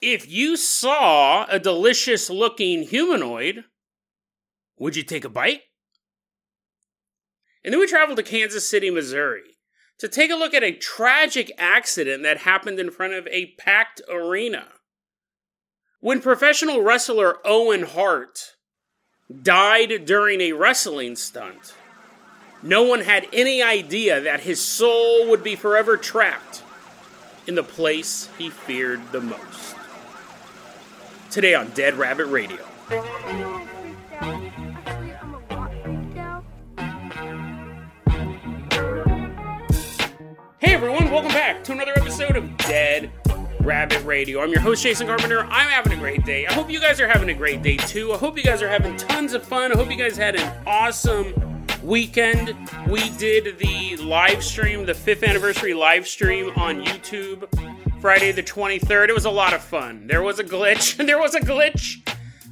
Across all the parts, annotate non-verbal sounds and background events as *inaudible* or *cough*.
If you saw a delicious looking humanoid, would you take a bite? And then we traveled to Kansas City, Missouri to take a look at a tragic accident that happened in front of a packed arena. When professional wrestler Owen Hart died during a wrestling stunt, no one had any idea that his soul would be forever trapped in the place he feared the most today on Dead Rabbit Radio. Hey everyone, welcome back to another episode of Dead Rabbit Radio. I'm your host, Jason Carpenter. I'm having a great day. I hope you guys are having a great day too. I hope you guys are having tons of fun. I hope you guys had an awesome weekend. We did the live stream, the fifth anniversary live stream on YouTube Friday the 23rd. It was a lot of fun. There was a glitch. *laughs* there was a glitch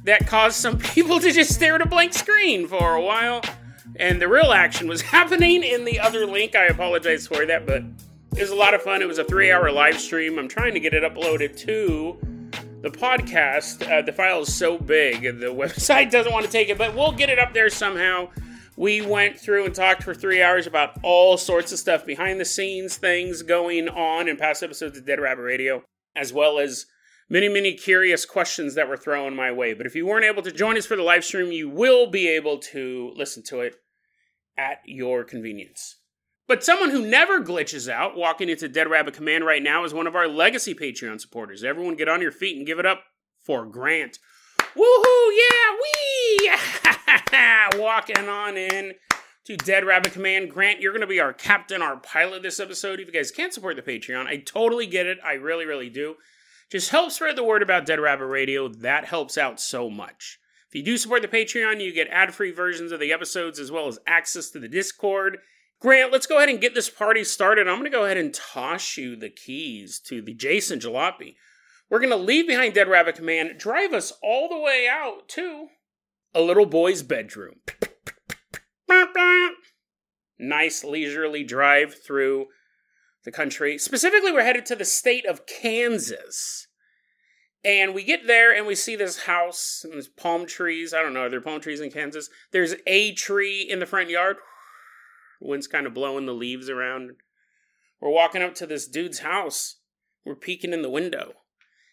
that caused some people to just stare at a blank screen for a while. And the real action was *laughs* happening in the other link. I apologize for that, but it was a lot of fun. It was a three hour live stream. I'm trying to get it uploaded to the podcast. Uh, the file is so big, the *laughs* website doesn't want to take it, but we'll get it up there somehow. We went through and talked for three hours about all sorts of stuff, behind the scenes things going on in past episodes of Dead Rabbit Radio, as well as many, many curious questions that were thrown my way. But if you weren't able to join us for the live stream, you will be able to listen to it at your convenience. But someone who never glitches out walking into Dead Rabbit Command right now is one of our legacy Patreon supporters. Everyone get on your feet and give it up for Grant. Woohoo! Yeah, we *laughs* Walking on in to Dead Rabbit Command. Grant, you're going to be our captain, our pilot this episode. If you guys can't support the Patreon, I totally get it. I really, really do. Just help spread the word about Dead Rabbit Radio. That helps out so much. If you do support the Patreon, you get ad free versions of the episodes as well as access to the Discord. Grant, let's go ahead and get this party started. I'm going to go ahead and toss you the keys to the Jason Jalopy. We're going to leave behind Dead Rabbit Command, drive us all the way out to a little boy's bedroom. nice leisurely drive through the country. Specifically, we're headed to the state of Kansas. And we get there and we see this house and there's palm trees. I don't know, are there palm trees in Kansas? There's a tree in the front yard. Wind's kind of blowing the leaves around. We're walking up to this dude's house. We're peeking in the window.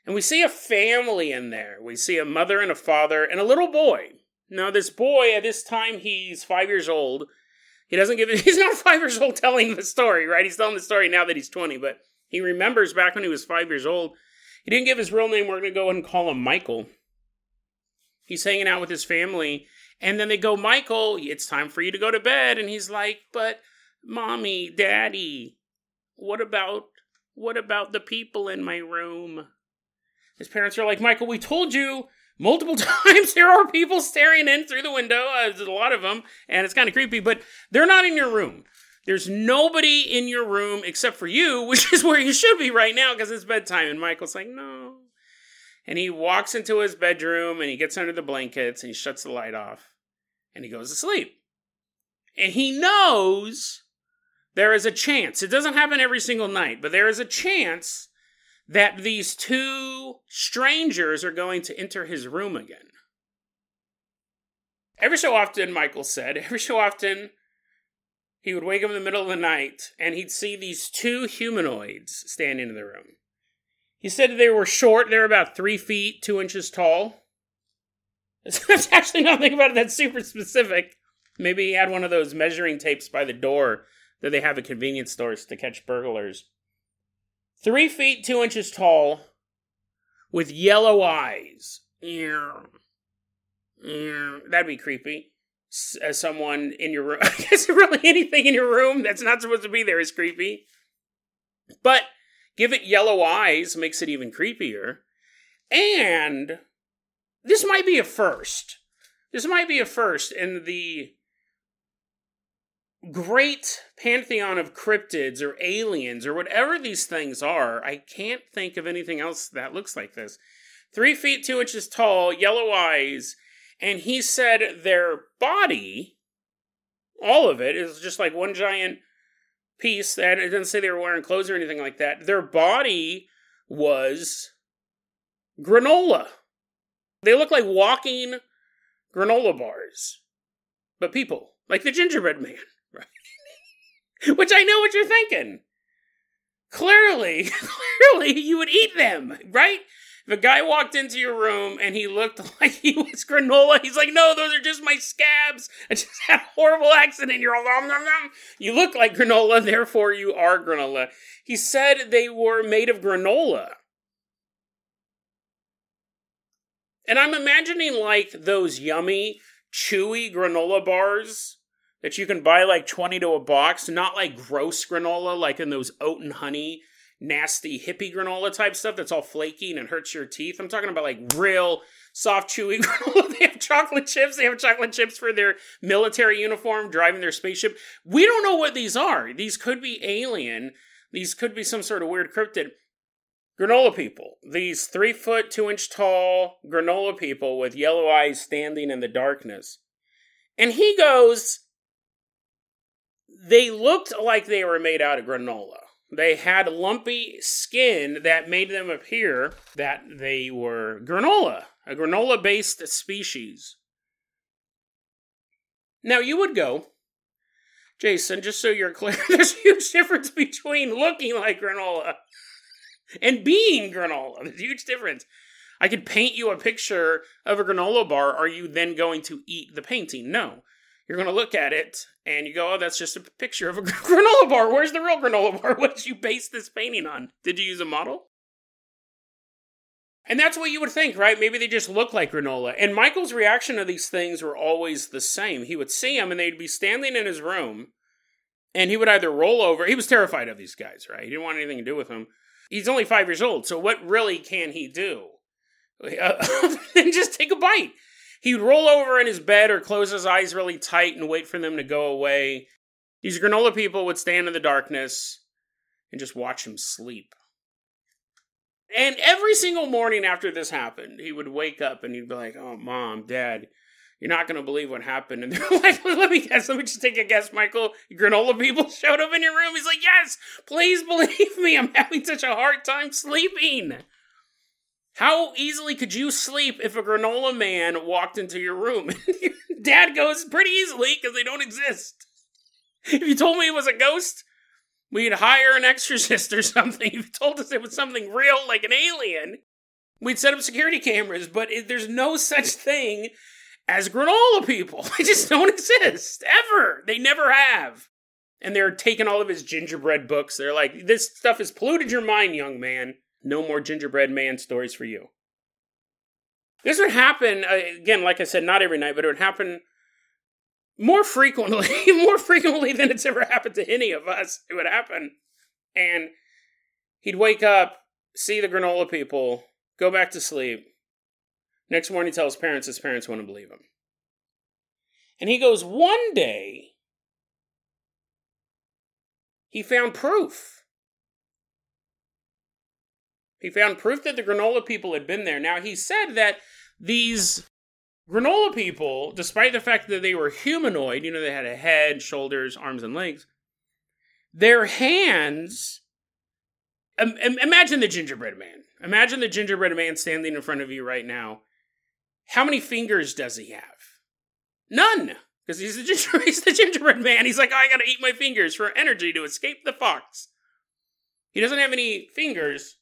And we see a family in there. We see a mother and a father and a little boy. Now, this boy, at this time, he's five years old. He doesn't give it, *laughs* he's not five years old telling the story, right? He's telling the story now that he's 20, but he remembers back when he was five years old. He didn't give his real name. We're going to go ahead and call him Michael. He's hanging out with his family. And then they go, Michael, it's time for you to go to bed. And he's like, but mommy, daddy, what about, what about the people in my room? His parents are like, Michael, we told you multiple *laughs* times there are people staring in through the window. Uh, there's a lot of them, and it's kind of creepy, but they're not in your room. There's nobody in your room except for you, *laughs* which is where you should be right now because it's bedtime. And Michael's like, no. And he walks into his bedroom and he gets under the blankets and he shuts the light off and he goes to sleep. And he knows there is a chance. It doesn't happen every single night, but there is a chance that these two strangers are going to enter his room again. Every so often, Michael said, every so often, he would wake up in the middle of the night and he'd see these two humanoids standing in the room. He said they were short, they were about three feet, two inches tall. *laughs* There's actually nothing about it that's super specific. Maybe he had one of those measuring tapes by the door that they have at convenience stores to catch burglars. Three feet two inches tall, with yellow eyes. That'd be creepy. As uh, someone in your room, *laughs* I guess really anything in your room that's not supposed to be there is creepy. But Give it yellow eyes makes it even creepier. And this might be a first. This might be a first in the great pantheon of cryptids or aliens or whatever these things are. I can't think of anything else that looks like this. Three feet two inches tall, yellow eyes, and he said their body, all of it, is just like one giant piece. That it didn't say they were wearing clothes or anything like that. Their body was granola. They look like walking granola bars, but people, like the gingerbread man? *laughs* Which I know what you're thinking. Clearly, *laughs* clearly, you would eat them, right? If a guy walked into your room and he looked *laughs* like he was granola, he's like, no, those are just my scabs. I just had a horrible accident. You're all, nom, nom, nom. you look like granola, therefore you are granola. He said they were made of granola. And I'm imagining like those yummy, chewy granola bars that you can buy like 20 to a box, not like gross granola like in those oat and honey nasty hippie granola type stuff that's all flaky and hurts your teeth. I'm talking about like real soft, chewy *laughs* granola. they have chocolate chips. They have chocolate chips for their military uniform, driving their spaceship. We don't know what these are. These could be alien. These could be some sort of weird cryptid. Granola people. These three foot, two inch tall granola people with yellow eyes standing in the darkness. And he goes, they looked like they were made out of granola. They had lumpy skin that made them appear that they were granola, a granola based species. Now, you would go, Jason, just so you're clear, *laughs* there's a huge difference between looking like granola and being granola. There's a huge difference. I could paint you a picture of a granola bar. Are you then going to eat the painting? No. You're going to look at it and you go, oh, that's just a picture of a *laughs* granola bar. Where's the real granola bar? *laughs* What did you base this painting on? Did you use a model? And that's what you would think, right? Maybe they just look like granola. And Michael's reaction to these things were always the same. He would see them and they'd be standing in his room and he would either roll over. He was terrified of these guys, right? He didn't want anything to do with them. He's only five years old, so what really can he do? *laughs* Than just take a bite. He'd roll over in his bed or close his eyes really tight and wait for them to go away. These granola people would stand in the darkness and just watch him sleep. And every single morning after this happened, he would wake up and he'd be like, Oh, mom, dad, you're not going to believe what happened. And they're *laughs* like, Let me guess. Let me just take a guess, Michael. Granola people *laughs* showed up in your room. He's like, Yes, please believe me. I'm having such a hard time sleeping. How easily could you sleep if a granola man walked into your room? *laughs* Dad goes pretty easily because they don't exist. If you told me it was a ghost, we'd hire an exorcist or *laughs* something. If you told us it was something real, like an alien, we'd set up security cameras. But it, there's no such thing as granola people. *laughs* They just don't exist ever. They never have. And they're taking all of his gingerbread books. They're like, this stuff has polluted your mind, young man. No more gingerbread man stories for you. This would happen, uh, again, like I said, not every night, but it would happen more frequently, *laughs* more frequently than it's ever happened to any of us. It would happen. And he'd wake up, see the granola people, go back to sleep. Next morning, tell his parents, his parents wouldn't believe him. And he goes, one day, he found proof he found proof that the granola people had been there. Now, he said that these granola people, despite the fact that they were humanoid, you know, they had a head, shoulders, arms, and legs, their hands. Um, imagine the gingerbread man. Imagine the gingerbread man standing in front of you right now. How many fingers does he have? None, because he's, *laughs* he's the gingerbread man. He's like, oh, I gotta eat my fingers for energy to escape the fox. He doesn't have any fingers,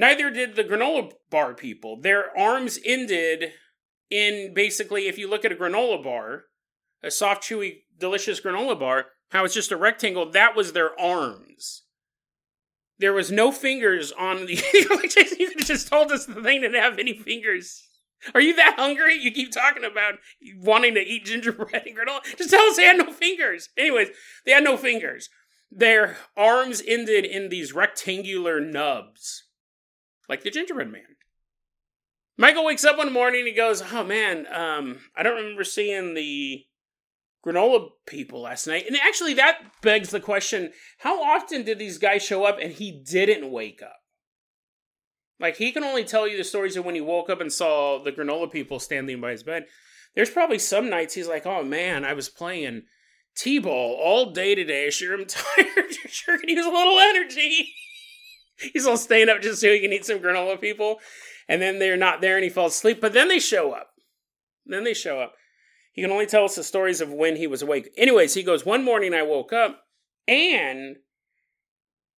Neither did the granola bar people. Their arms ended in basically, if you look at a granola bar, a soft, chewy, delicious granola bar, how it's just a rectangle, that was their arms. There was no fingers on the. *laughs* you just told us the thing didn't have any fingers. Are you that hungry? You keep talking about wanting to eat gingerbread and granola. Just tell us they had no fingers. Anyways, they had no fingers. their arms ended in these rectangular nubs, like the gingerbread man. Michael wakes up one morning and he goes, Oh man, um, I don't remember seeing the granola people last night. And actually, that begs the question how often did these guys show up and he didn't wake up? Like, he can only tell you the stories of when he woke up and saw the granola people standing by his bed. There's probably some nights he's like, oh man, I was playing T ball all day today. Sure, I'm *laughs* tired. sure, can use a little energy. *laughs* he's all staying up just so he can eat some granola people. And then they're not there and he falls asleep. But then they show up. Then they show up. He can only tell us the stories of when he was awake. Anyways, he goes, One morning I woke up and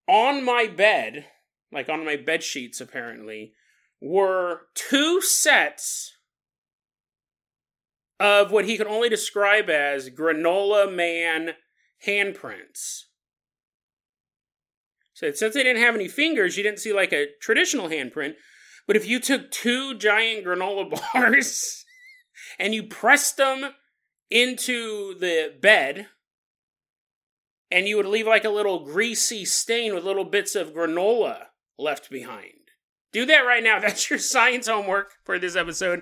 on my bed, like on my bed sheets apparently, were two sets of what he could only describe as granola man handprints. So since they didn't have any fingers, you didn't see like a traditional handprint. But if you took two giant granola *laughs* bars and you pressed them into the bed, and you would leave like a little greasy stain with little bits of granola left behind. Do that right now. *laughs* That's your science homework for this episode.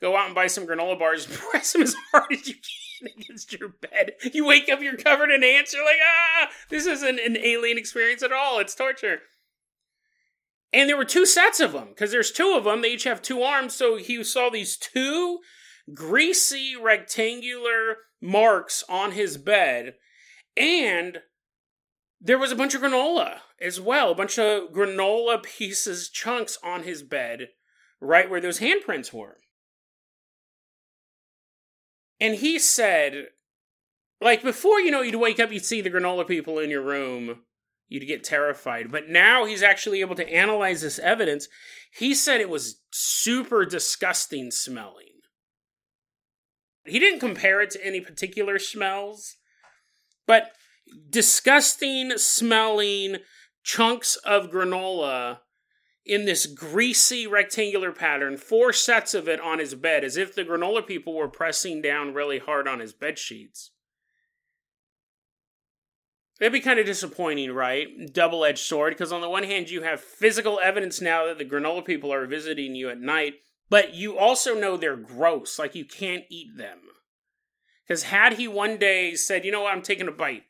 Go out and buy some granola bars and *laughs* press them as hard as you can *laughs* against your bed. You wake up, you're covered in ants. You're like, ah, this isn't an alien experience at all. It's torture. And there were two sets of them because there's two of them. They each have two arms. So he saw these two greasy rectangular marks on his bed. And there was a bunch of granola as well, a bunch of granola pieces, chunks on his bed, right where those handprints were. And he said, like before, you know, you'd wake up, you'd see the granola people in your room, you'd get terrified. But now he's actually able to analyze this evidence. He said it was super disgusting smelling. He didn't compare it to any particular smells, but disgusting smelling chunks of granola in this greasy rectangular pattern, four sets of it on his bed, as if the granola people were pressing down really hard on his bed sheets. That'd be kind of disappointing, right? Double edged sword, because on the one hand, you have physical evidence now that the granola people are visiting you at night, but you also know they're gross, like you can't eat them. Because had he one day said, you know what, I'm taking a bite,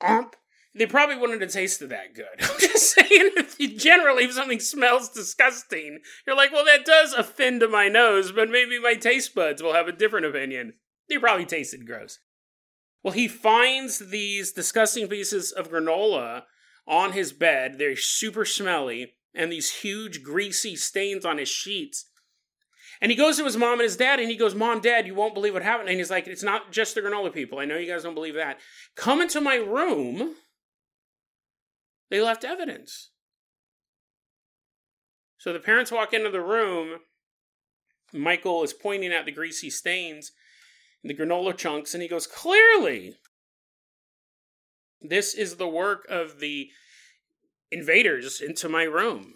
ump, they probably wouldn't have tasted that good. *laughs* I'm just saying, if you, generally, if something smells disgusting, you're like, well, that does offend my nose, but maybe my taste buds will have a different opinion. They probably tasted gross. Well, he finds these disgusting pieces of granola on his bed. They're super smelly, and these huge, greasy stains on his sheets. And he goes to his mom and his dad, and he goes, Mom, Dad, you won't believe what happened. And he's like, It's not just the granola people. I know you guys don't believe that. Come into my room they left evidence. So the parents walk into the room. Michael is pointing at the greasy stains and the granola chunks, and he goes, Clearly, this is the work of the invaders into my room.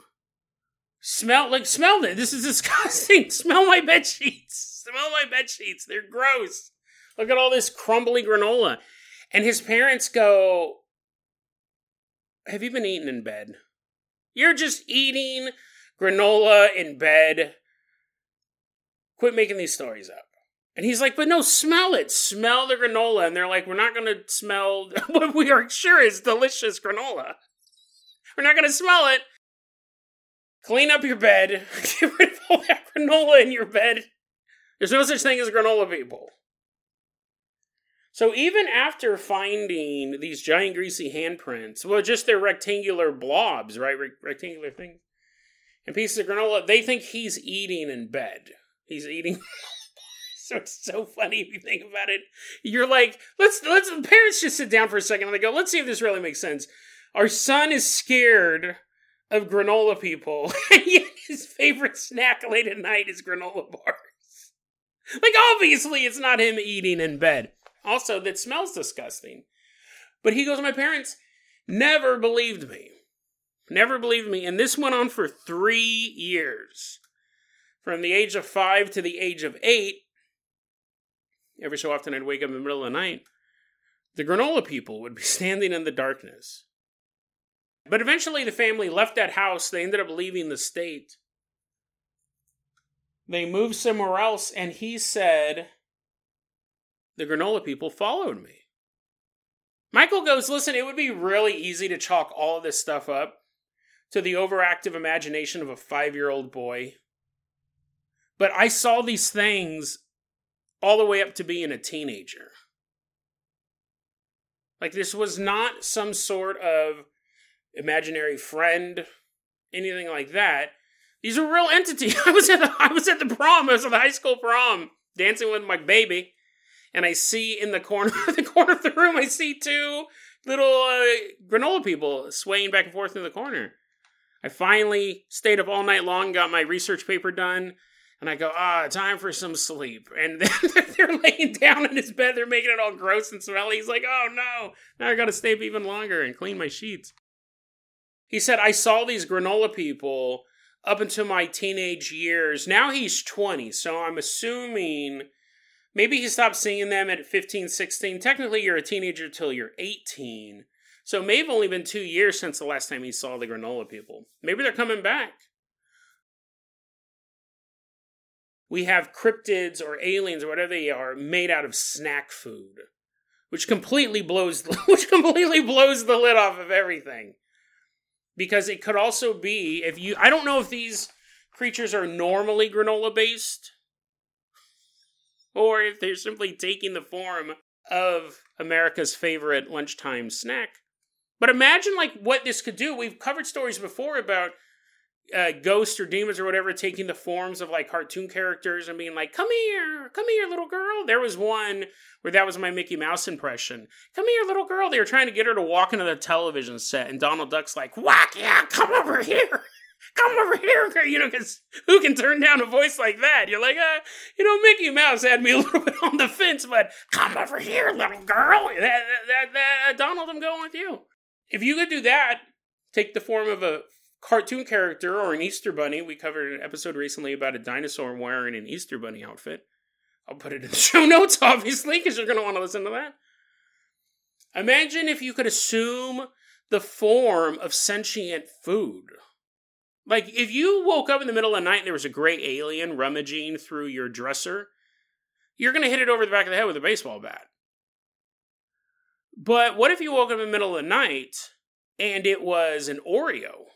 Smell like smell it. This is disgusting. *laughs* smell my bed sheets. Smell my bed sheets. They're gross. Look at all this crumbly granola. And his parents go, have you been eating in bed? You're just eating granola in bed. Quit making these stories up. And he's like, but no, smell it. Smell the granola. And they're like, we're not going to smell *laughs* what we are sure is delicious granola. We're not going to smell it. Clean up your bed. *laughs* Get rid of all that granola in your bed. There's no such thing as granola people. So even after finding these giant greasy handprints, well, just their rectangular blobs, right? Re- rectangular things, and pieces of granola, they think he's eating in bed. He's eating. *laughs* so it's so funny if you think about it. You're like, let's let's the parents just sit down for a second and they go, let's see if this really makes sense. Our son is scared of granola people, yet *laughs* his favorite snack late at night is granola bars. Like obviously, it's not him eating in bed. Also, that smells disgusting. But he goes, My parents never believed me. Never believed me. And this went on for three years. From the age of five to the age of eight, every so often I'd wake up in the middle of the night. the granola people would be *laughs* standing in the darkness. But eventually, the family left that house. They ended up leaving the state. They moved somewhere else, and he said, The granola people followed me. Michael goes, Listen, it would be really easy to chalk all of this stuff up to the overactive imagination of a five year old boy. But I saw these things all the way up to being a teenager. Like, this was not some sort of imaginary friend, anything like that. These are real entities. *laughs* I was at the, I was at the prom. I was at the high school prom, dancing with my baby, and I see in the corner *laughs* the corner of the room, I see two little uh, granola people swaying back and forth in the corner. I finally stayed up all night long, got my research paper done, and I go, ah, time for some sleep. *laughs* And *laughs* they're laying down in his bed, they're making it all gross and smelly. He's like, oh no, now I gotta stay up even longer and clean my sheets. He said, I saw these granola people up until my teenage years. Now he's 20, so I'm assuming maybe he stopped seeing them at 15, 16. Technically, you're a teenager till you're 18. So it may have only been two years since the last time he saw the granola people. Maybe they're coming back. We have cryptids or aliens or whatever they are made out of snack food, which completely blows the, *laughs* which completely blows the lid off of everything. Because it could also be if you I don't know if these creatures are normally granola based or if they're simply taking the form of America's favorite lunchtime snack. But imagine like what this could do. We've covered stories before about uh, ghosts or demons or whatever taking the forms of like cartoon characters and being like, "Come here, come here, little girl." There was one where that was my Mickey Mouse impression. "Come here, little girl." They were trying to get her to walk into the television set, and Donald Duck's like, "Whack yeah, come over here." *laughs* Come over here, *laughs* you know, because who can turn down a voice like that? You're like, uh, you know, Mickey Mouse had me *laughs* a little bit on the fence, but come over here, little girl. That, that, that, Donald, I'm going with you. If you could do that, take the form of a cartoon character or an Easter bunny. We covered an episode recently about a dinosaur wearing an Easter bunny outfit. I'll put it in the *laughs* show notes, obviously, because you're going to want to listen to that. Imagine if you could assume the form of sentient food. Like, if you woke up in the middle of the night and there was a gray alien rummaging through your dresser, you're going to hit it over the back of the head with a baseball bat. But what if you woke up in the middle of the night and it was an Oreo?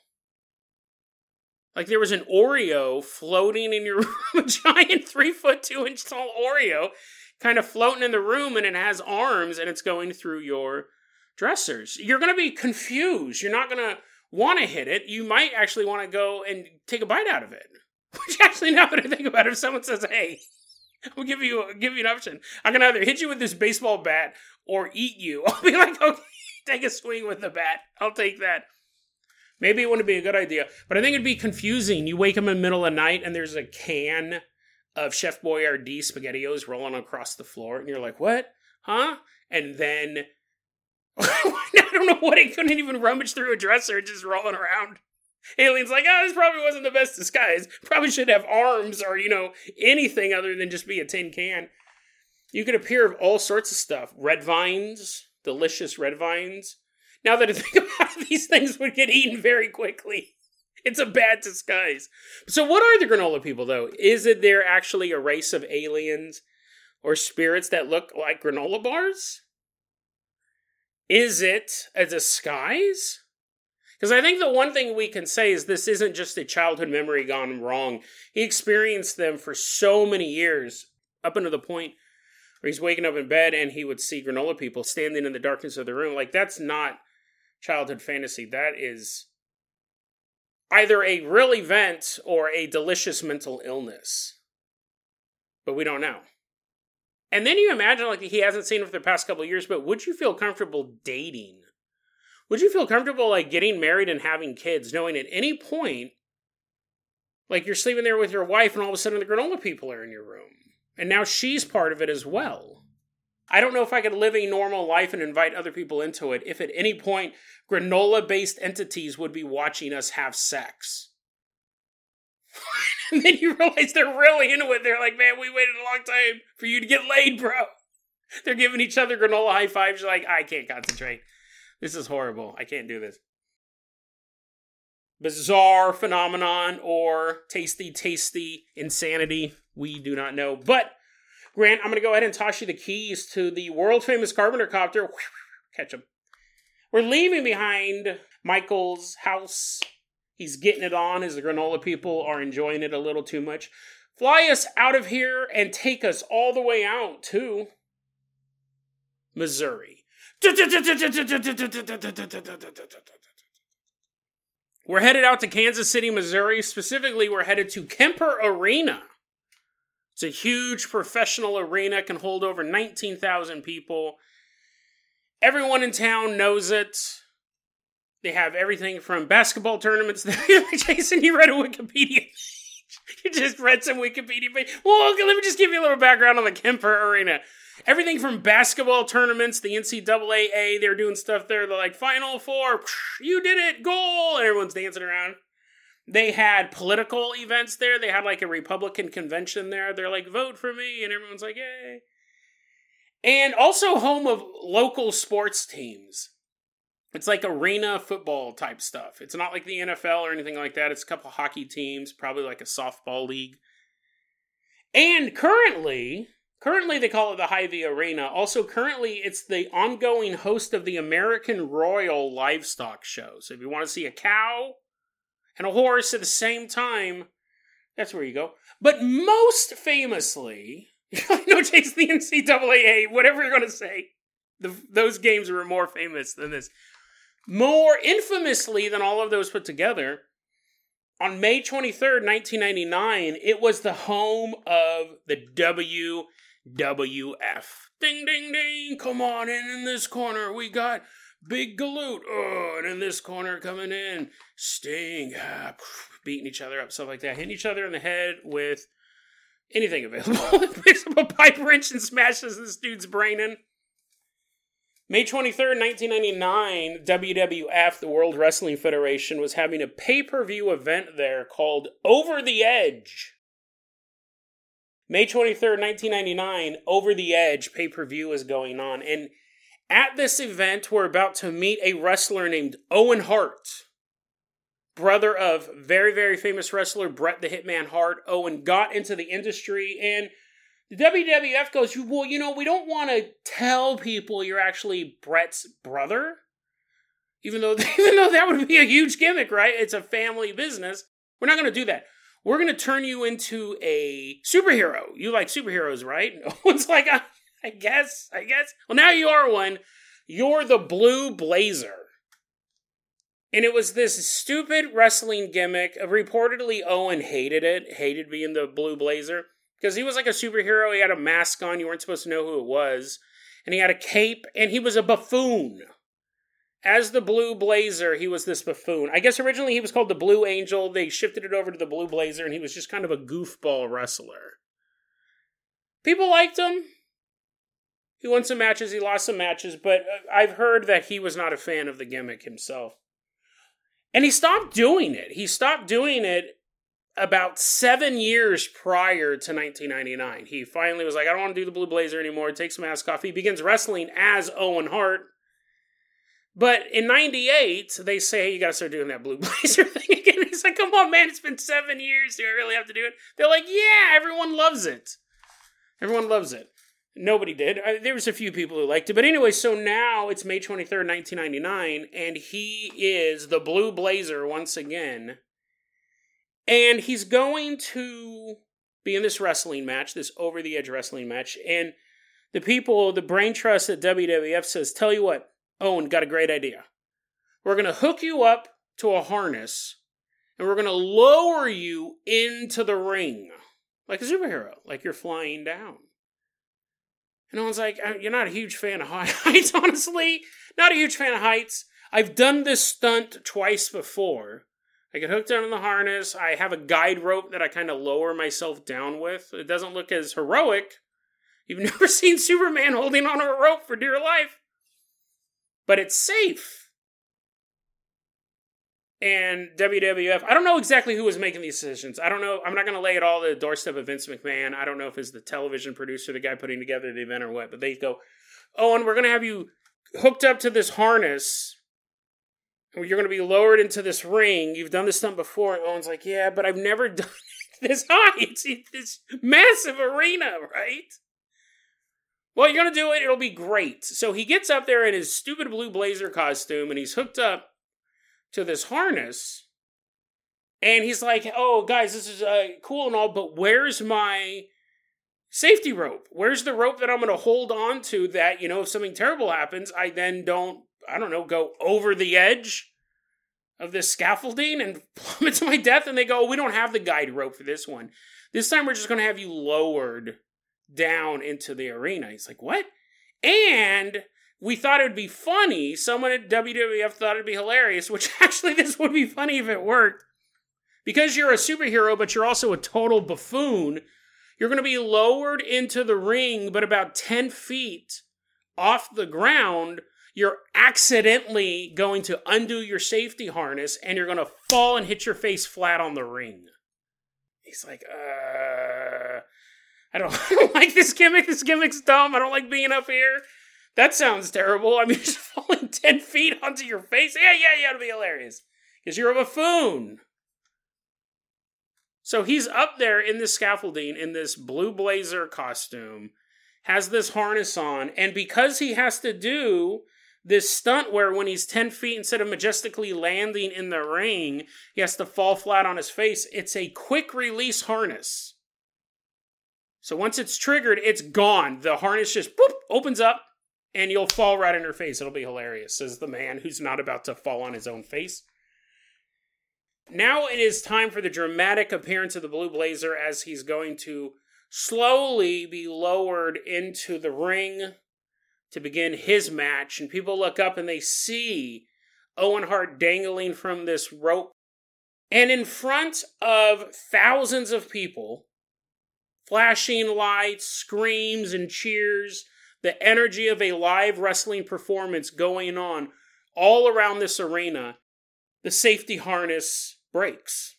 Like there was an Oreo floating in your *laughs* room, a giant three foot two inch tall Oreo, kind of floating in the room, and it has arms and it's going through your dressers. You're going to be confused. You're not going to want to hit it. You might actually want to go and take a bite out of it. *laughs* Which actually, now that I think about it, if someone says, "Hey," I'll give you give you an option. I can either hit you with this baseball bat or eat you. *laughs* I'll be like, okay, take a swing with the bat. I'll take that. Maybe it wouldn't be a good idea, but I think it'd be confusing. You wake up in the middle of the night and there's a can of Chef Boyardee SpaghettiOs rolling across the floor, and you're like, what? Huh? And then *laughs* I don't know what it couldn't even rummage through a dresser, just rolling around. Alien's like, oh, this probably wasn't the best disguise. Probably should have arms or, you know, anything other than just be a tin can. You could appear of all sorts of stuff. Red vines, delicious red vines. Now that I think *laughs* about it, these things would get eaten very quickly. It's a bad disguise. So, what are the granola people, though? Is it they're actually a race of aliens or spirits that look like granola bars? Is it a disguise? Because I think the one thing we can say is this isn't just a childhood memory gone wrong. He experienced them for so many years, up until the point where he's waking up in bed and he would see granola people standing in the darkness of the room. Like, that's not childhood fantasy. That is either a real event or a delicious mental illness. But we don't know. And then you imagine, like, he hasn't seen him for the past couple years, but would you feel comfortable dating? Would you feel comfortable, like, getting married and having kids, knowing at any point, like, you're sleeping there with your wife and all of a sudden the granola people are in your room? And now she's part of it as well. I don't know if I could live a normal life and invite other people into it if at any point granola based entities would be watching us have sex. *laughs* and then you realize they're really into it. They're like, man, we waited a long time for you to get laid, bro. They're giving each other granola high fives. You're like, I can't concentrate. This is horrible. I can't do this. Bizarre phenomenon or tasty, tasty insanity. We do not know. But, Grant, I'm going to go ahead and toss you the keys to the world famous Carpenter copter. Catch him. We're leaving behind Michael's house. He's getting it on as the granola people are enjoying it a little too much. Fly us out of here and take us all the way out to Missouri. We're headed out to Kansas City, Missouri. Specifically, we're headed to Kemper Arena. It's a huge professional arena, can hold over 19,000 people. Everyone in town knows it. They have everything from basketball tournaments. Jason, *laughs* you read a Wikipedia. *laughs* you just read some Wikipedia page. Well, okay, let me just give you a little background on the Kemper Arena everything from basketball tournaments, the NCAA, they're doing stuff there. They're like, Final Four, you did it, goal, and everyone's dancing around. They had political events there. They had like a Republican convention there. They're like, vote for me, and everyone's like, yay. And also home of local sports teams. It's like arena football type stuff. It's not like the NFL or anything like that. It's a couple hockey teams, probably like a softball league. And currently, Currently, they call it the Hy-Vee Arena. Also, currently, it's the ongoing host of the American Royal Livestock Show. So, if you want to see a cow and a horse at the same time, that's where you go. But most famously, *laughs* no, Jason the NCAA, whatever you're going to say, the, those games were more famous than this. More infamously than all of those put together, on May 23rd, 1999, it was the home of the WWF. Ding, ding, ding. Come on in in this corner. We got Big Galoot. Oh, and in this corner coming in, Sting. Ah, beating each other up, stuff like that. Hitting each other in the head with anything available. Picks up a pipe wrench and smashes this dude's brain in. May 23rd, 1999, WWF, the World Wrestling Federation, was having a pay per view event there called Over the Edge. May 23rd, 1999, Over the Edge pay per view is going on. And at this event, we're about to meet a wrestler named Owen Hart, brother of very, very famous wrestler Bret the Hitman Hart. Owen got into the industry, and the WWF goes, Well, you know, we don't want to tell people you're actually Bret's brother. Even though, *laughs* even though that would be a huge gimmick, right? It's a family business. We're not going to do that we're going to turn you into a superhero. You like superheroes, right? *laughs* No one's like, I, I guess, I guess. Well, now you are one. You're the Blue Blazer. And it was this stupid wrestling gimmick. Of reportedly, Owen hated it, hated being the Blue Blazer. Because he was like a superhero. He had a mask on. You weren't supposed to know who it was. And he had a cape, and he was a buffoon. As the Blue Blazer, he was this buffoon. I guess originally he was called the Blue Angel. They shifted it over to the Blue Blazer, and he was just kind of a goofball wrestler. People liked him. He won some matches, he lost some matches, but uh, I've heard that he was not a fan of the gimmick himself. And he stopped doing it. He stopped doing it about seven years prior to 1999. He finally was like, I don't want to do the Blue Blazer anymore. Takes mask off. He begins wrestling as Owen Hart but in 98, they say, hey, you got to start doing that Blue *laughs* Blazer thing again. He's like, come on, man, it's been seven years. Do I really have to do it? They're like, yeah, everyone loves it. Everyone loves it. Nobody did. I, there was a few people who liked it. But anyway, so now it's May 23rd, 1999, and he is the Blue Blazer once again. And he's going to be in this wrestling match, this over the edge wrestling match. And the people, the brain trust at WWF says, tell you what, Owen got a great idea. We're going to hook you up to a harness and we're going to lower you into the ring like a superhero, like you're flying down. And Owen's like, uh, You're not a huge fan of *laughs* heights, honestly. Not a huge fan of heights. I've done this stunt twice before. I get hooked down in the harness. I have a guide rope that I kind of lower myself down with. It doesn't look as heroic. You've *laughs* never seen Superman holding on a rope for dear life but it's safe. and WWF. I don't know exactly who was making these decisions. I don't know. I'm not going to lay it all at the doorstep of Vince McMahon. I don't know if it's the television producer, the guy putting together the event, or what. But they go, "Oh, and we're going to have you hooked up to this harness. You're going to be lowered into this ring. You've done this stunt before." And Owen's like, "Yeah, but I've never *laughs* done this high. It's this massive arena, right?" Well, you're going to do it. It'll be great. So he gets up there in his stupid blue blazer costume and he's hooked up to this harness. And he's like, oh, guys, this is uh, cool and all, but where's my safety rope? Where's the rope that I'm going to hold on to that, you know, if something terrible happens, I then don't, I don't know, go over the edge of this scaffolding and *laughs* plummet to my death? And they go, oh, we don't have the guide rope for this one. This time we're just going to have you lowered down into the arena. He's like, what? And we thought it would be funny. Someone at WWF thought it'd be hilarious, which *laughs* actually this would be funny if it worked. Because you're a superhero, but you're also a total buffoon, you're going to be lowered into the ring, but about 10 feet off the ground. You're accidentally going to undo your safety harness and you're going to fall and hit your face flat on the ring. He's like, uh, I don't, *laughs* I don't like this gimmick. This gimmick's dumb. I don't like being up here. That sounds terrible. I mean, *laughs* just falling 10 feet onto your face. Yeah, yeah, yeah, it'll be hilarious. Because you're a buffoon. So he's up there in the scaffolding in this blue blazer costume, has this harness on, and because he has to do this stunt where when he's 10 feet, instead of majestically landing in the ring, he has to fall flat on his face, it's a quick release harness. So once it's triggered, it's gone. The harness just boop, opens up, and you'll fall right in her face. It'll be hilarious, says the man who's not about to fall on his own face. Now it is time for the dramatic appearance of the Blue Blazer as he's going to slowly be lowered into the ring to begin his match. And people look up and they see Owen Hart dangling from this rope. And in front of thousands of people, flashing lights, screams, and cheers, the energy of a live wrestling performance going on all around this arena, the safety harness breaks.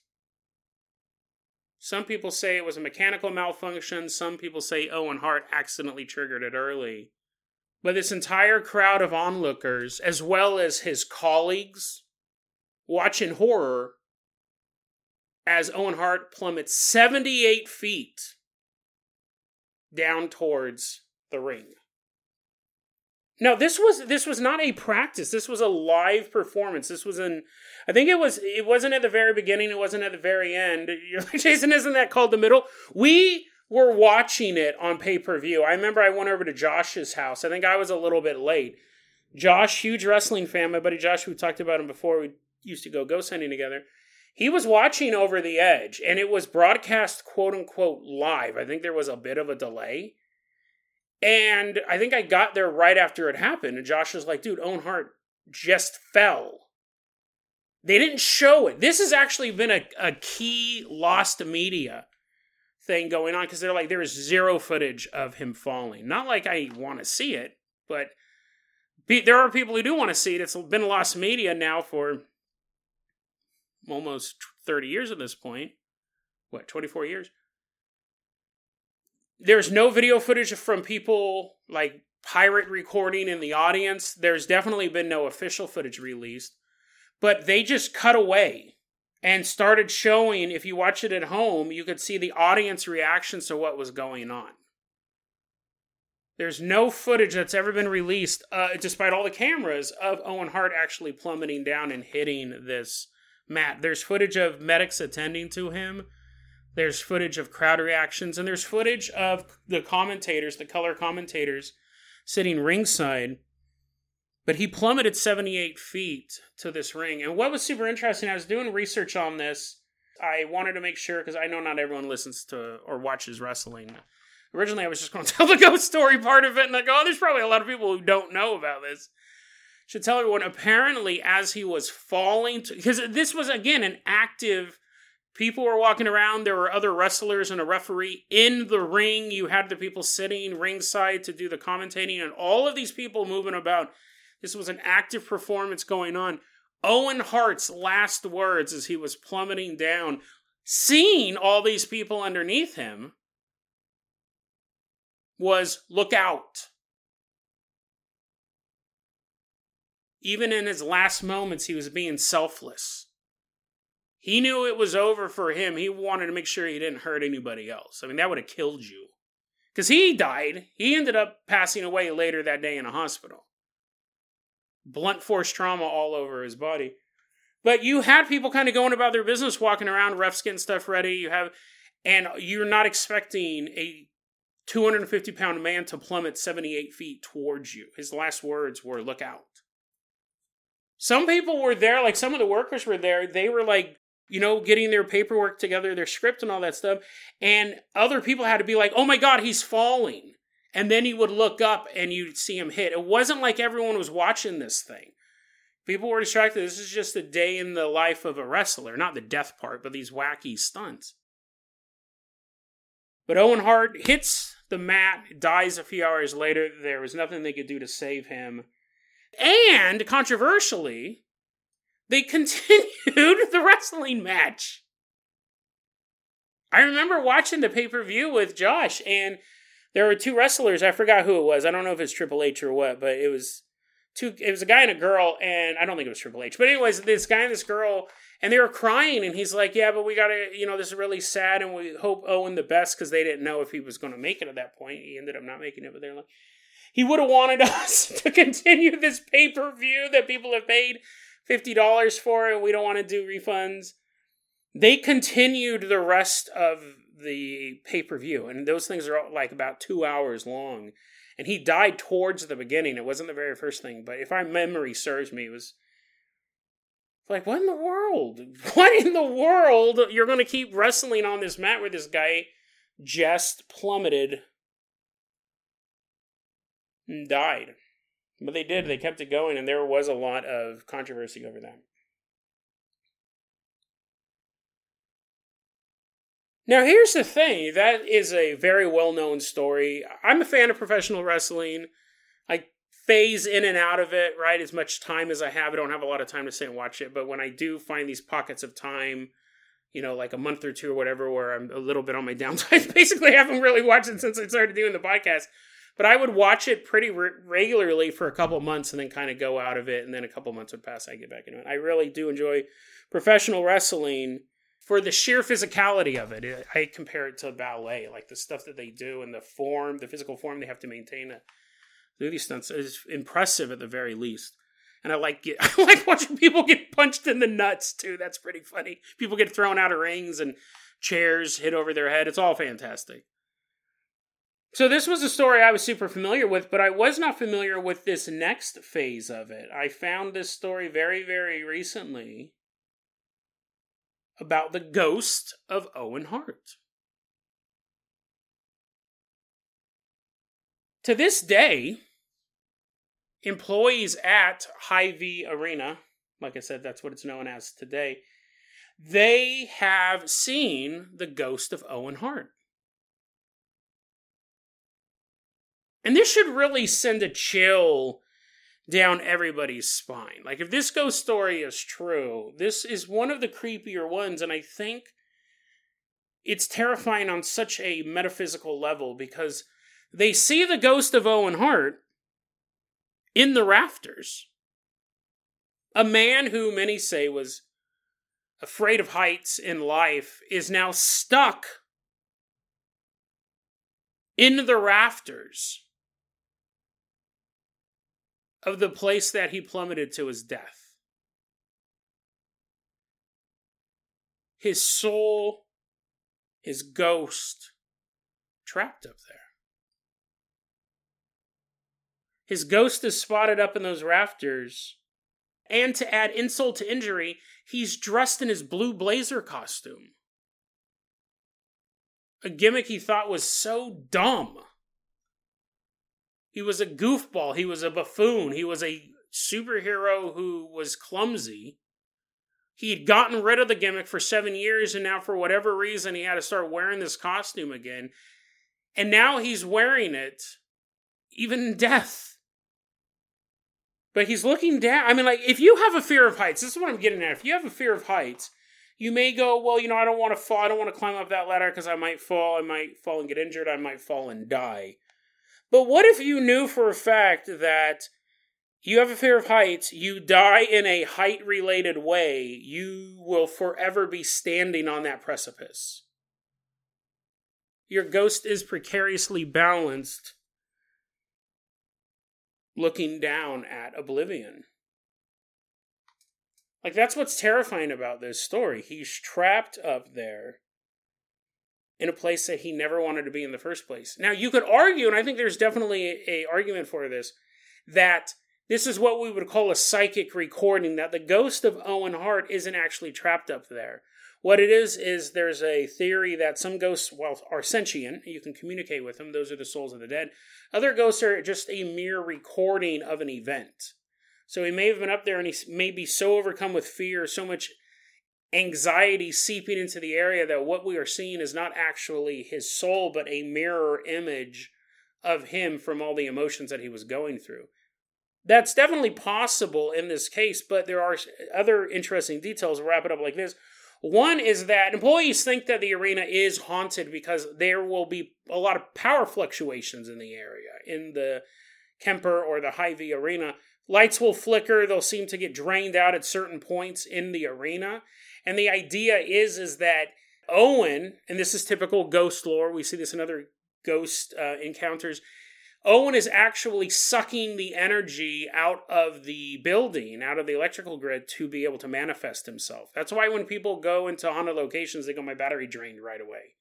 Some people say it was a mechanical malfunction. Some people say Owen Hart accidentally triggered it early. But this entire crowd of onlookers, as well as his colleagues, watch in horror as Owen Hart plummets 78 feet down towards the ring. Now this was this was not a practice. This was a live performance. This was an I think it was it wasn't at the very beginning, it wasn't at the very end. *laughs* You're like, Jason, isn't that called the middle? We were watching it on pay-per-view. I remember I went over to Josh's house. I think I was a little bit late. Josh, huge wrestling fan, my buddy Josh, we talked about him before. We used to go ghost hunting together. He was watching over the edge, and it was broadcast quote unquote live. I think there was a bit of a delay. And I think I got there right after it happened. And Josh was like, dude, Owen Hart just fell. They didn't show it. This has actually been a, a key lost media thing going on because they're like, there is zero footage of him falling. Not like I want to see it, but there are people who do want to see it. It's been lost media now for almost 30 years at this point. What, 24 years? there's no video footage from people like pirate recording in the audience. There's definitely been no official footage released, but they just cut away and started showing. If you watch it at home, you could see the audience reactions to what was going on. There's no footage that's ever been released, uh, despite all the cameras, of Owen Hart actually plummeting down and hitting this mat. There's footage of medics attending to him there's footage of crowd reactions, and there's footage of the commentators, the color commentators, sitting ringside. But he plummeted 78 feet to this ring. And what was super interesting, I was doing research on this. I wanted to make sure, because I know not everyone listens to or watches wrestling. Originally, I was just going *laughs* to tell the ghost story part of it, and I go, oh, there's probably a lot of people who don't know about this. Should tell everyone, apparently, as he was falling, because this was, again, an active people were walking around. There were other wrestlers and a referee in the ring. You had the people sitting ringside to do the commentating, and all of these people moving about. This was an active performance going on. Owen Hart's last words as he was plummeting down, seeing all these people underneath him, was look out. Even in his last moments, he was being selfless. He knew it was over for him. He wanted to make sure he didn't hurt anybody else. I mean, that would have killed you. Because he died. He ended up passing away later that day in a hospital. Blunt force trauma all over his body. But you had people kind of going about their business, walking around, refs getting stuff ready. You have, and you're not expecting a 250 pound man to plummet 78 feet towards you. His last words were, look out. Some people were there, like some of the workers were there. They were like you know, getting their paperwork together, their script and all that stuff. And other people had to be like, oh my God, he's falling. And then you would look up and you'd see him hit. It wasn't like everyone was watching this thing. People were distracted. This is just a day in the life of a wrestler, not the death part, but these wacky stunts. But Owen Hart hits the mat, dies a few hours later. There was nothing they could do to save him. And controversially, they *laughs* continued the wrestling match. I remember watching the pay per view with Josh, and there were two wrestlers. I forgot who it was. I don't know if it's Triple H or what, but it was two. It was a guy and a girl, and I don't think it was Triple H. But anyways, this guy and this girl, and they were crying, and he's like, "Yeah, but we gotta, you know, this is really sad, and we hope Owen the best because they didn't know if he was going to make it at that point. He ended up not making it, but they're like, he would have wanted *laughs* us to continue this pay per view that people have paid $50 for it. We don't want to do refunds. They continued the rest of the pay per view, and those things are like about two hours long. And he died towards the beginning. It wasn't the very first thing, but if my memory serves me, it was like, what in the world? *laughs* What in the world? You're going to keep wrestling on this mat where this guy just plummeted and died. But they did, they kept it going, and there was a lot of controversy over that. Now, here's the thing that is a very well known story. I'm a fan of professional wrestling. I phase in and out of it, right? As much time as I have. I don't have a lot of time to sit and watch it, but when I do find these pockets of time, you know, like a month or two or whatever, where I'm a little bit on my downside, *laughs* basically I haven't really watched it since I started doing the podcast. But I would watch it pretty re- regularly for a couple months and then kind of go out of it, and then a couple months would pass, I get back into it. I really do enjoy professional wrestling for the sheer physicality of it. I compare it to ballet, like the stuff that they do and the form, the physical form they have to maintain to do these stunts is impressive at the very least. And I like get, *laughs* I like watching people get punched in the nuts too. That's pretty funny. People get thrown out of rings and chairs hit over their head. It's all fantastic. So this was a story I was super familiar with, but I was not familiar with this next phase of it. I found this story very, very recently about the ghost of Owen Hart. To this day, employees at Hy-Vee Arena, like I said, that's what it's known as today, they have seen the ghost of Owen Hart. And this should really send a chill down everybody's spine. Like, if this ghost story is true, this is one of the creepier ones, and I think it's terrifying on such a metaphysical level because they see the ghost of Owen Hart in the rafters. A man who many say was afraid of heights in life is now stuck in the rafters of the place that he plummeted to his death. His soul, his ghost, trapped up there. His ghost is spotted up in those rafters. And to add insult to injury, he's dressed in his blue blazer costume. A gimmick he thought was so dumb. He was a goofball. He was a buffoon. He was a superhero who was clumsy. He'd gotten rid of the gimmick for seven years, and now, for whatever reason, he had to start wearing this costume again. And now he's wearing it, even in death. But he's looking down. I mean, like, if you have a fear of heights, this is what I'm getting at. If you have a fear of heights, you may go, well, you know, I don't want to fall. I don't want to climb up that ladder because I might fall. I might fall and get injured. I might fall and die. But what if you knew for a fact that you have a fear of heights, you die in a height related way, you will forever be standing on that precipice. Your ghost is precariously balanced, looking down at oblivion. Like, that's what's terrifying about this story. He's trapped up there in a place that he never wanted to be in the first place. Now, you could argue, and I think there's definitely a, a argument for this, that this is what we would call a psychic recording, that the ghost of Owen Hart isn't actually trapped up there. What it is, is there's a theory that some ghosts, well, are sentient. You can communicate with them. Those are the souls of the dead. Other ghosts are just a mere recording of an event. So he may have been up there and he may be so overcome with fear, so much anxiety seeping into the area that what we are seeing is not actually his soul, but a mirror image of him from all the emotions that he was going through. That's definitely possible in this case, but there are other interesting details. We'll wrap it up like this. One is that employees think that the arena is haunted because there will be a lot of power fluctuations in the area. In the Kemper or the Hy-Vee arena, lights will flicker, they'll seem to get drained out at certain points in the arena. And the idea is is that Owen, and this is typical ghost lore, we see this in other ghost uh, encounters, Owen is actually sucking the energy out of the building, out of the electrical grid to be able to manifest himself. That's why when people go into haunted locations, they go, My battery drained right away.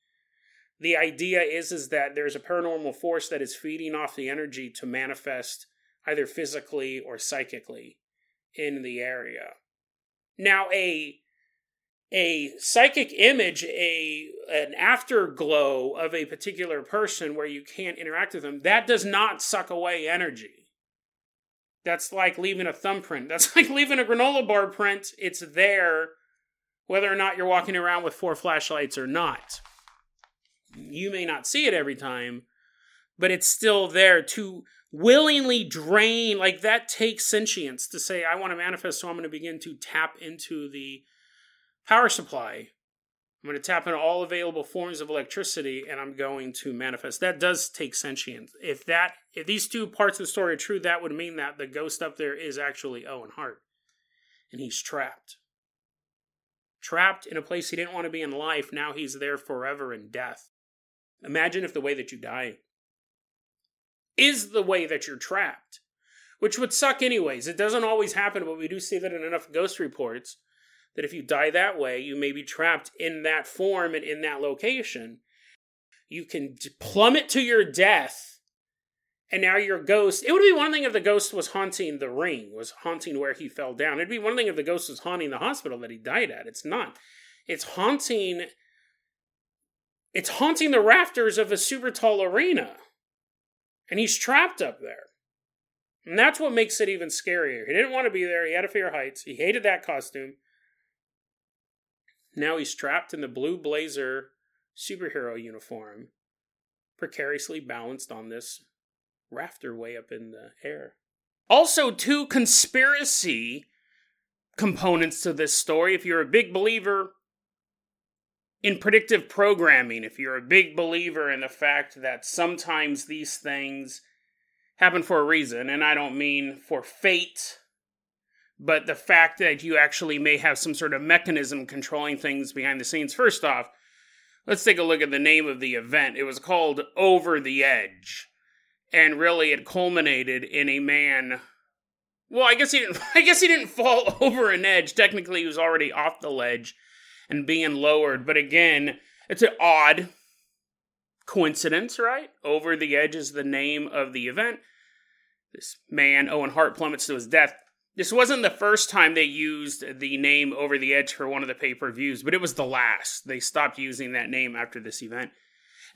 The idea is, is that there's a paranormal force that is feeding off the energy to manifest either physically or psychically in the area. Now, a a psychic image, a an afterglow of a particular person where you can't interact with them, that does not suck away energy. That's like leaving a thumbprint. *laughs* That's like leaving a granola bar print. It's there whether or not you're walking around with four flashlights or not. You may not see it every time, but it's still there to willingly drain. Like that takes sentience to say, I want to manifest, so I'm going to begin to tap into the power supply. I'm going to tap into all available forms of electricity and I'm going to manifest. That does take sentience. If that if these two parts of the story are true, that would mean that the ghost up there is actually Owen Hart. And he's trapped. Trapped in a place he didn't want to be in life, now he's there forever in death. Imagine if the way that you die is the way that you're trapped. Which would suck anyways. It doesn't always happen, but we do see that in enough ghost reports that if you die that way, you may be trapped in that form and in that location. You can plummet to your death, and now your ghost. It would be one thing if the ghost was haunting the ring, was haunting where he fell down. It'd be one thing if the ghost was haunting the hospital that he died at. It's not. It's haunting. It's haunting the rafters of a super tall arena. And he's trapped up there. And that's what makes it even scarier. He didn't want to be there. He had a fear of heights. He hated that costume. Now he's trapped in the blue blazer superhero uniform, precariously balanced on this rafter way up in the air. Also, two conspiracy components to this story. If you're a big believer in predictive programming, if you're a big believer in the fact that sometimes these things happen for a reason, and I don't mean for fate but the fact that you actually may have some sort of mechanism controlling things behind the scenes. First off, let's take a look at the name of the event. It was called Over the Edge. And really it culminated in a man well, I guess he didn't *laughs* I guess he didn't fall *laughs* over an edge. Technically he was already off the ledge and being lowered, but again, it's an odd coincidence, right? Over the Edge is the name of the event. This man, Owen Hart, plummets to his death this wasn't the first time they used the name Over the Edge for one of the pay per views, but it was the last. They stopped using that name after this event.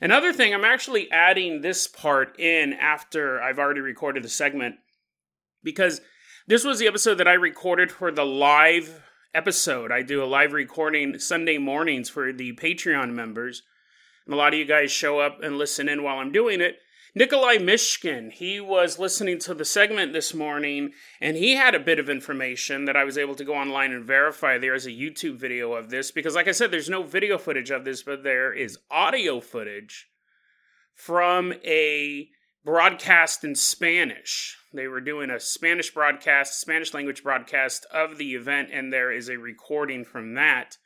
Another thing, I'm actually adding this part in after I've already recorded the segment because this was the episode that I recorded for the live episode. I do a live recording Sunday mornings for the Patreon members. And a lot of you guys show up and listen in while I'm doing it. Nikolai Mishkin, he was listening to the segment this morning and he had a bit of information that I was able to go online and verify. There is a YouTube video of this because, like I said, there's no video footage of this, but there is audio footage from a broadcast in Spanish. They were doing a Spanish broadcast, Spanish language broadcast of the event, and there is a recording from that.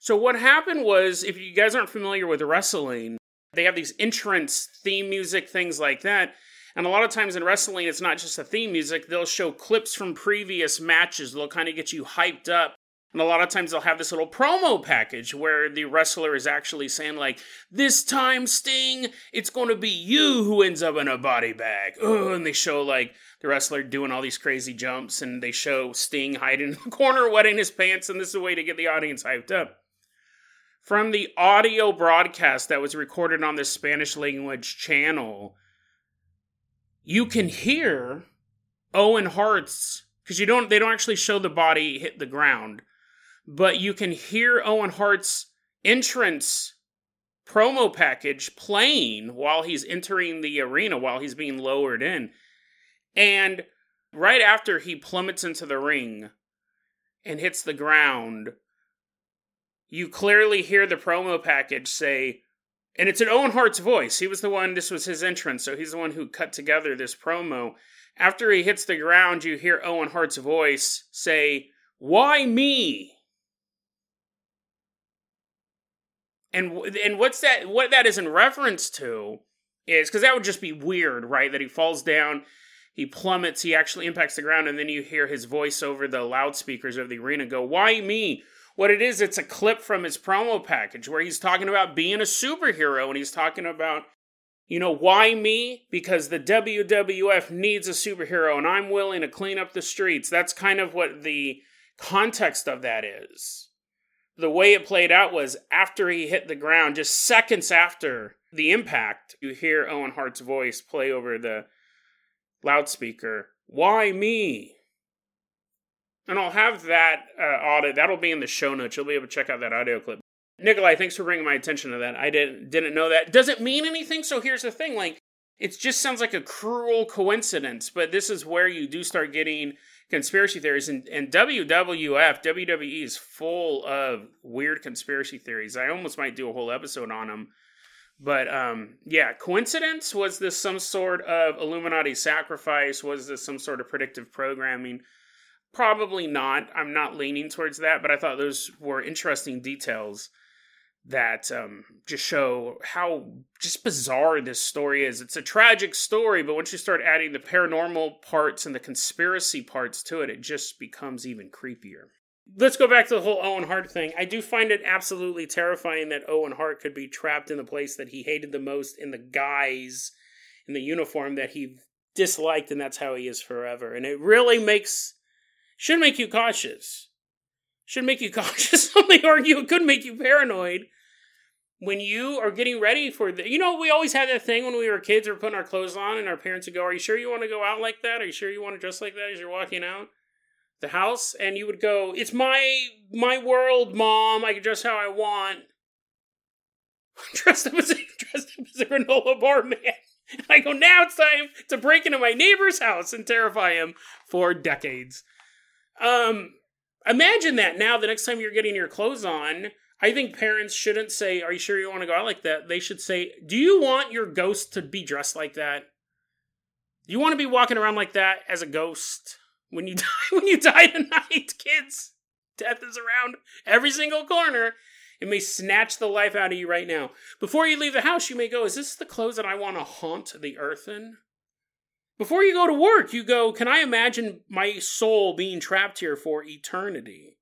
So, what happened was, if you guys aren't familiar with wrestling, they have these entrance theme music, things like that. And a lot of times in wrestling, it's not just the theme music. They'll show clips from previous matches. They'll kind of get you hyped up. And a lot of times they'll have this little promo package where the wrestler is actually saying, like, this time, Sting, it's going to be you who ends up in a body bag. Ugh, and they show, like, the wrestler doing all these crazy jumps, and they show Sting hiding in the *laughs* corner, wetting his pants, and this is a way to get the audience hyped up from the audio broadcast that was recorded on the Spanish language channel, you can hear Owen Hart's because you don't they don't actually show the body hit the ground, but you can hear Owen Hart's entrance promo package playing while he's entering the arena while he's being lowered in. And right after he plummets into the ring and hits the ground, you clearly hear the promo package say, and it's an Owen Hart's voice. He was the one, this was his entrance, so he's the one who cut together this promo. After he hits the ground, you hear Owen Hart's voice say, Why me? And and what's that? What that is in reference to is because that would just be weird, right? That he falls down, he plummets, he actually impacts the ground, and then you hear his voice over the loudspeakers of the arena go, "Why me? What it is, it's a clip from his promo package where he's talking about being a superhero and he's talking about, you know, why me? Because the WWF needs a superhero and I'm willing to clean up the streets. That's kind of what the context of that is. The way it played out was after he hit the ground, just seconds after the impact, you hear Owen Hart's voice play over the loudspeaker. Why me? And I'll have that uh, audit. That'll be in the show notes. You'll be able to check out that audio clip. Nikolai, thanks for bringing my attention to that. I didn't didn't know that. Does it mean anything? So here's the thing: like, it just sounds like a cruel coincidence. But this is where you do start getting conspiracy theories. And, and WWF, WWE is full of weird conspiracy theories. I almost might do a whole episode on them. But um, yeah, coincidence? Was this some sort of Illuminati sacrifice? Was this some sort of predictive programming? Probably not. I'm not leaning towards that, but I thought those were interesting details that um, just show how just bizarre this story is. It's a tragic story, but once you start adding the paranormal parts and the conspiracy parts to it, it just becomes even creepier. Let's go back to the whole Owen Hart thing. I do find it absolutely terrifying that Owen Hart could be trapped in the place that he hated the most in the guise in the uniform that he disliked, and that's how he is forever. And it really makes should make you cautious. Should make you *laughs* cautious. Some may argue it could make you paranoid when you are getting ready for the. You know, we always had that thing when we were kids. We were putting our clothes on, and our parents would go, "Are you sure you want to go out like that? Are you sure you want to dress like that as you're walking out?" the house and you would go it's my my world mom i can dress how i want *laughs* dressed up as a *laughs* dressed up as a granola bar man i go now it's time to break into my neighbor's house and terrify him for decades um, imagine that now. The next time you're getting your clothes on, I think parents shouldn't say, "Are you sure you want to go out like that?" They should say, "Do you want your ghost to be dressed like that? Do you want to be walking around like that as a ghost when you *laughs* die? When you die tonight, kids, death is around every single corner." It may snatch the life out of you right now. Before you leave the house, you may go, Is this the clothes that I want to haunt the earth in? Before you go to work, you go, Can I imagine my soul being trapped here for eternity?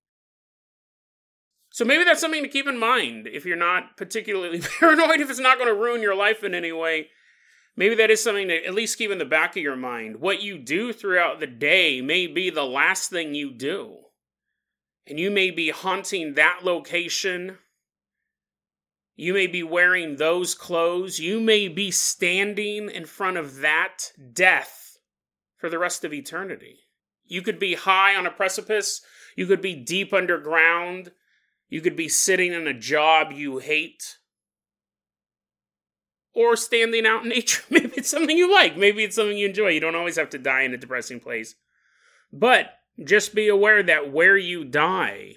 So maybe that's something to keep in mind if you're not particularly *laughs* paranoid, if it's not going to ruin your life in any way. Maybe that is something to at least keep in the back of your mind. What you do throughout the day may be the last thing you do. And you may be haunting that location you may be wearing those clothes. You may be standing in front of that death for the rest of eternity. You could be high on a precipice. You could be deep underground. You could be sitting in a job you hate. Or standing out in *laughs* nature. Maybe it's something you like. Maybe it's something you enjoy. You don't always have to die in a depressing place. But just be aware that where you die